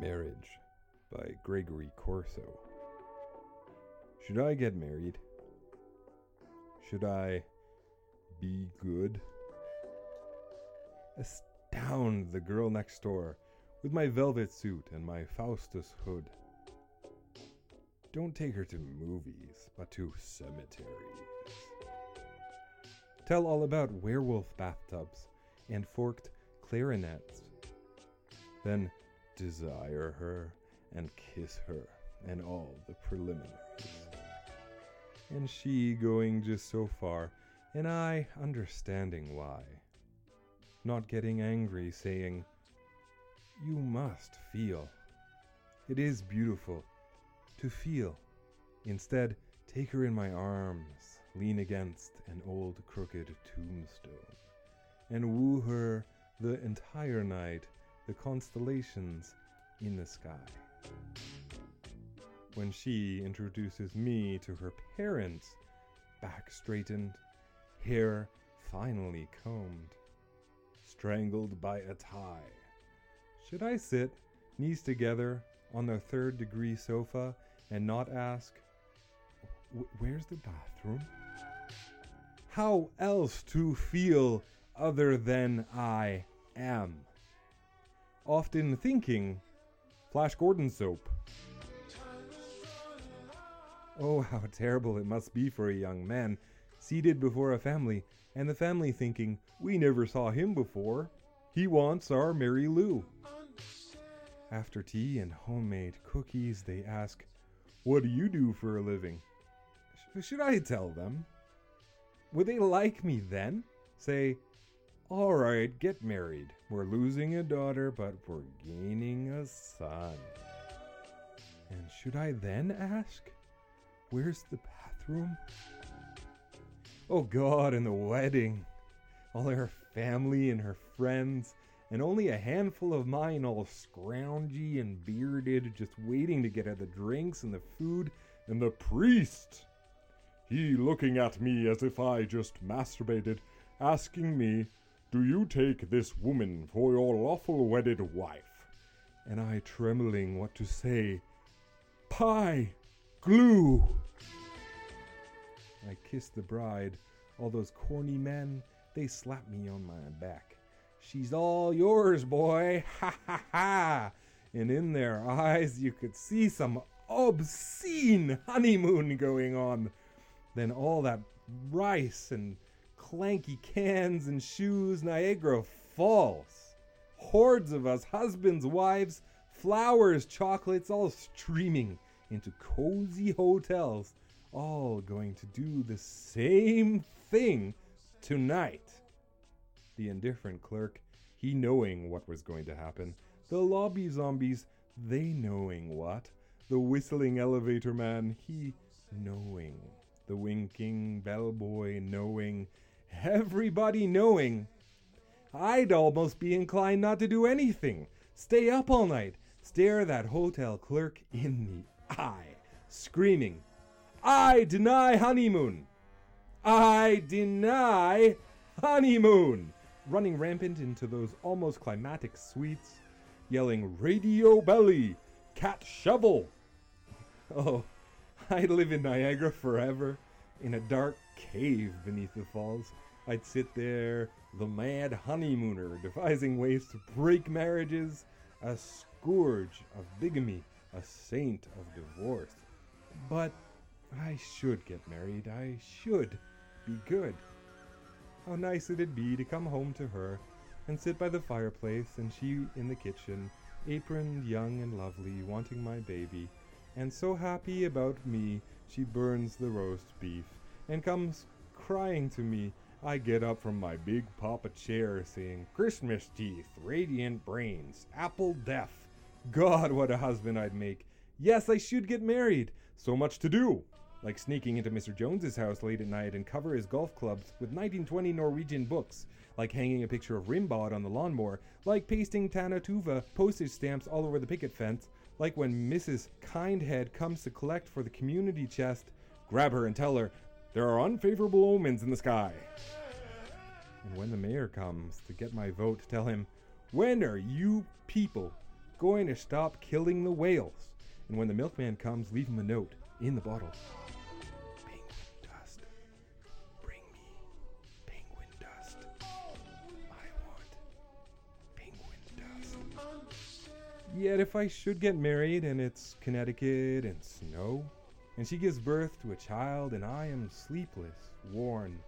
Marriage by Gregory Corso. Should I get married? Should I be good? Astound the girl next door with my velvet suit and my Faustus hood. Don't take her to movies, but to cemeteries. Tell all about werewolf bathtubs and forked clarinets. Then desire her and kiss her and all the preliminaries. And she going just so far, and I understanding why. Not getting angry, saying, You must feel. It is beautiful to feel. Instead, take her in my arms, lean against an old crooked tombstone, and woo her the entire night, the constellations in the sky. When she introduces me to her parents, back straightened, hair finally combed, strangled by a tie. Should I sit, knees together, on the third degree sofa and not ask, Where's the bathroom? How else to feel other than I am? Often thinking, Flash Gordon soap. Oh, how terrible it must be for a young man, seated before a family, and the family thinking, We never saw him before. He wants our Mary Lou. After tea and homemade cookies, they ask, What do you do for a living? Sh- should I tell them? Would they like me then? Say, All right, get married. We're losing a daughter, but we're gaining a son. And should I then ask, Where's the bathroom? Oh God, and the wedding. All her family and her friends, and only a handful of mine, all scroungy and bearded, just waiting to get at the drinks and the food, and the priest. He looking at me as if I just masturbated, asking me, Do you take this woman for your lawful wedded wife? And I trembling what to say. Pie! Glue! I kiss the bride. All those corny men, they slap me on my back. She's all yours, boy! Ha ha ha! And in their eyes, you could see some obscene honeymoon going on. Then all that rice and clanky cans and shoes, Niagara Falls. Hordes of us, husbands, wives, flowers, chocolates, all streaming into cozy hotels, all going to do the same thing tonight. The indifferent clerk, he knowing what was going to happen. The lobby zombies, they knowing what. The whistling elevator man, he knowing. The winking bellboy knowing. Everybody knowing. I'd almost be inclined not to do anything. Stay up all night. Stare that hotel clerk in the eye, screaming, I deny honeymoon! I deny honeymoon! Running rampant into those almost climatic suites, yelling, Radio Belly! Cat Shovel! Oh, I'd live in Niagara forever, in a dark cave beneath the falls. I'd sit there, the mad honeymooner, devising ways to break marriages, a scourge of bigamy, a saint of divorce. But I should get married. I should be good. How nice it'd be to come home to her and sit by the fireplace and she in the kitchen, aproned, young and lovely, wanting my baby, and so happy about me she burns the roast beef and comes crying to me. I get up from my big papa chair saying, Christmas teeth, radiant brains, apple death. God, what a husband I'd make. Yes, I should get married. So much to do. Like sneaking into Mr. Jones's house late at night and cover his golf clubs with 1920 Norwegian books. Like hanging a picture of Rimbaud on the lawnmower. Like pasting Tannu Tuva postage stamps all over the picket fence. Like when Mrs. Kindhead comes to collect for the community chest. Grab her and tell her, there are unfavorable omens in the sky. And when the mayor comes to get my vote, tell him, when are you people going to stop killing the whales. And when the milkman comes, leave him a note in the bottle. Penguin dust. Bring me penguin dust. I want penguin dust. Yet if I should get married and it's Connecticut and snow, and she gives birth to a child and I am sleepless, worn,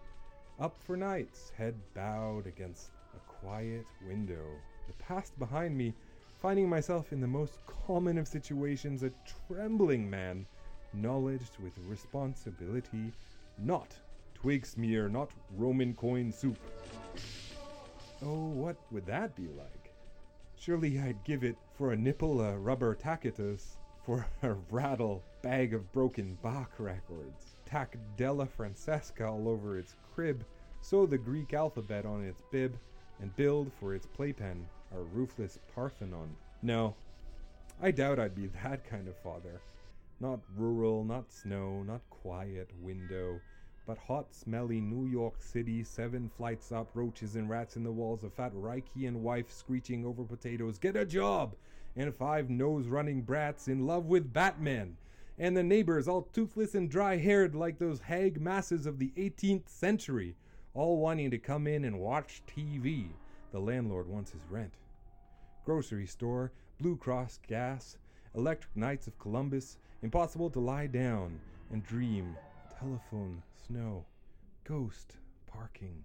up for nights, head bowed against a quiet window, the past behind me, finding myself in the most common of situations, a trembling man, knowledged with responsibility, not twig smear, not Roman coin soup. Oh, what would that be like? Surely I'd give it for a nipple a rubber tacitus, for a rattle bag of broken Bach records, tack Della Francesca all over its crib, sew the Greek alphabet on its bib, and build for its playpen a roofless Parthenon. No, I doubt I'd be that kind of father. Not rural, not snow, not quiet window, but hot, smelly New York City, seven flights up, roaches and rats in the walls, a fat Reichian wife screeching over potatoes, get a job! And five nose running brats in love with Batman. And the neighbors all toothless and dry haired like those hag masses of the 18th century, all wanting to come in and watch TV. The landlord wants his rent. Grocery store, Blue Cross gas, electric Knights of Columbus, impossible to lie down and dream, telephone, snow, ghost, parking.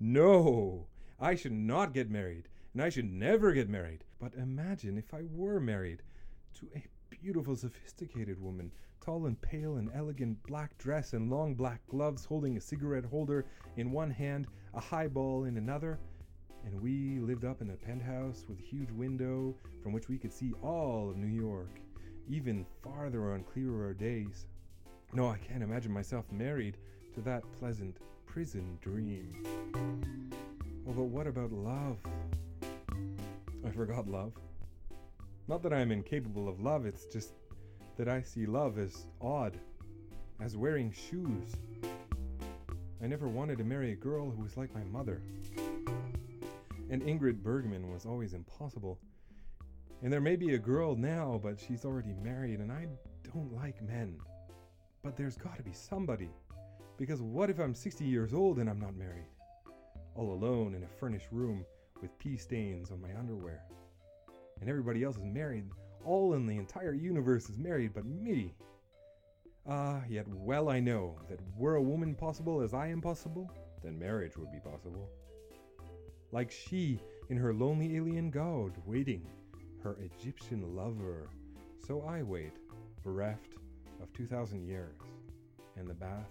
No! I should not get married, and I should never get married. But imagine if I were married to a beautiful, sophisticated woman, tall and pale in elegant black dress and long black gloves, holding a cigarette holder in one hand, a highball in another. And we lived up in a penthouse with a huge window from which we could see all of New York, even farther on clearer days. No, I can't imagine myself married to that pleasant prison dream. Oh, but what about love? I forgot love. Not that I'm incapable of love, it's just that I see love as odd, as wearing shoes. I never wanted to marry a girl who was like my mother. And Ingrid Bergman was always impossible. And there may be a girl now, but she's already married, and I don't like men. But there's gotta be somebody. Because what if I'm 60 years old and I'm not married? All alone in a furnished room with pea stains on my underwear. And everybody else is married. All in the entire universe is married but me. Ah, yet well I know that were a woman possible as I am possible, then marriage would be possible. Like she in her lonely alien god, waiting her Egyptian lover. So I wait, bereft of 2,000 years, in the bath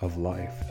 of life.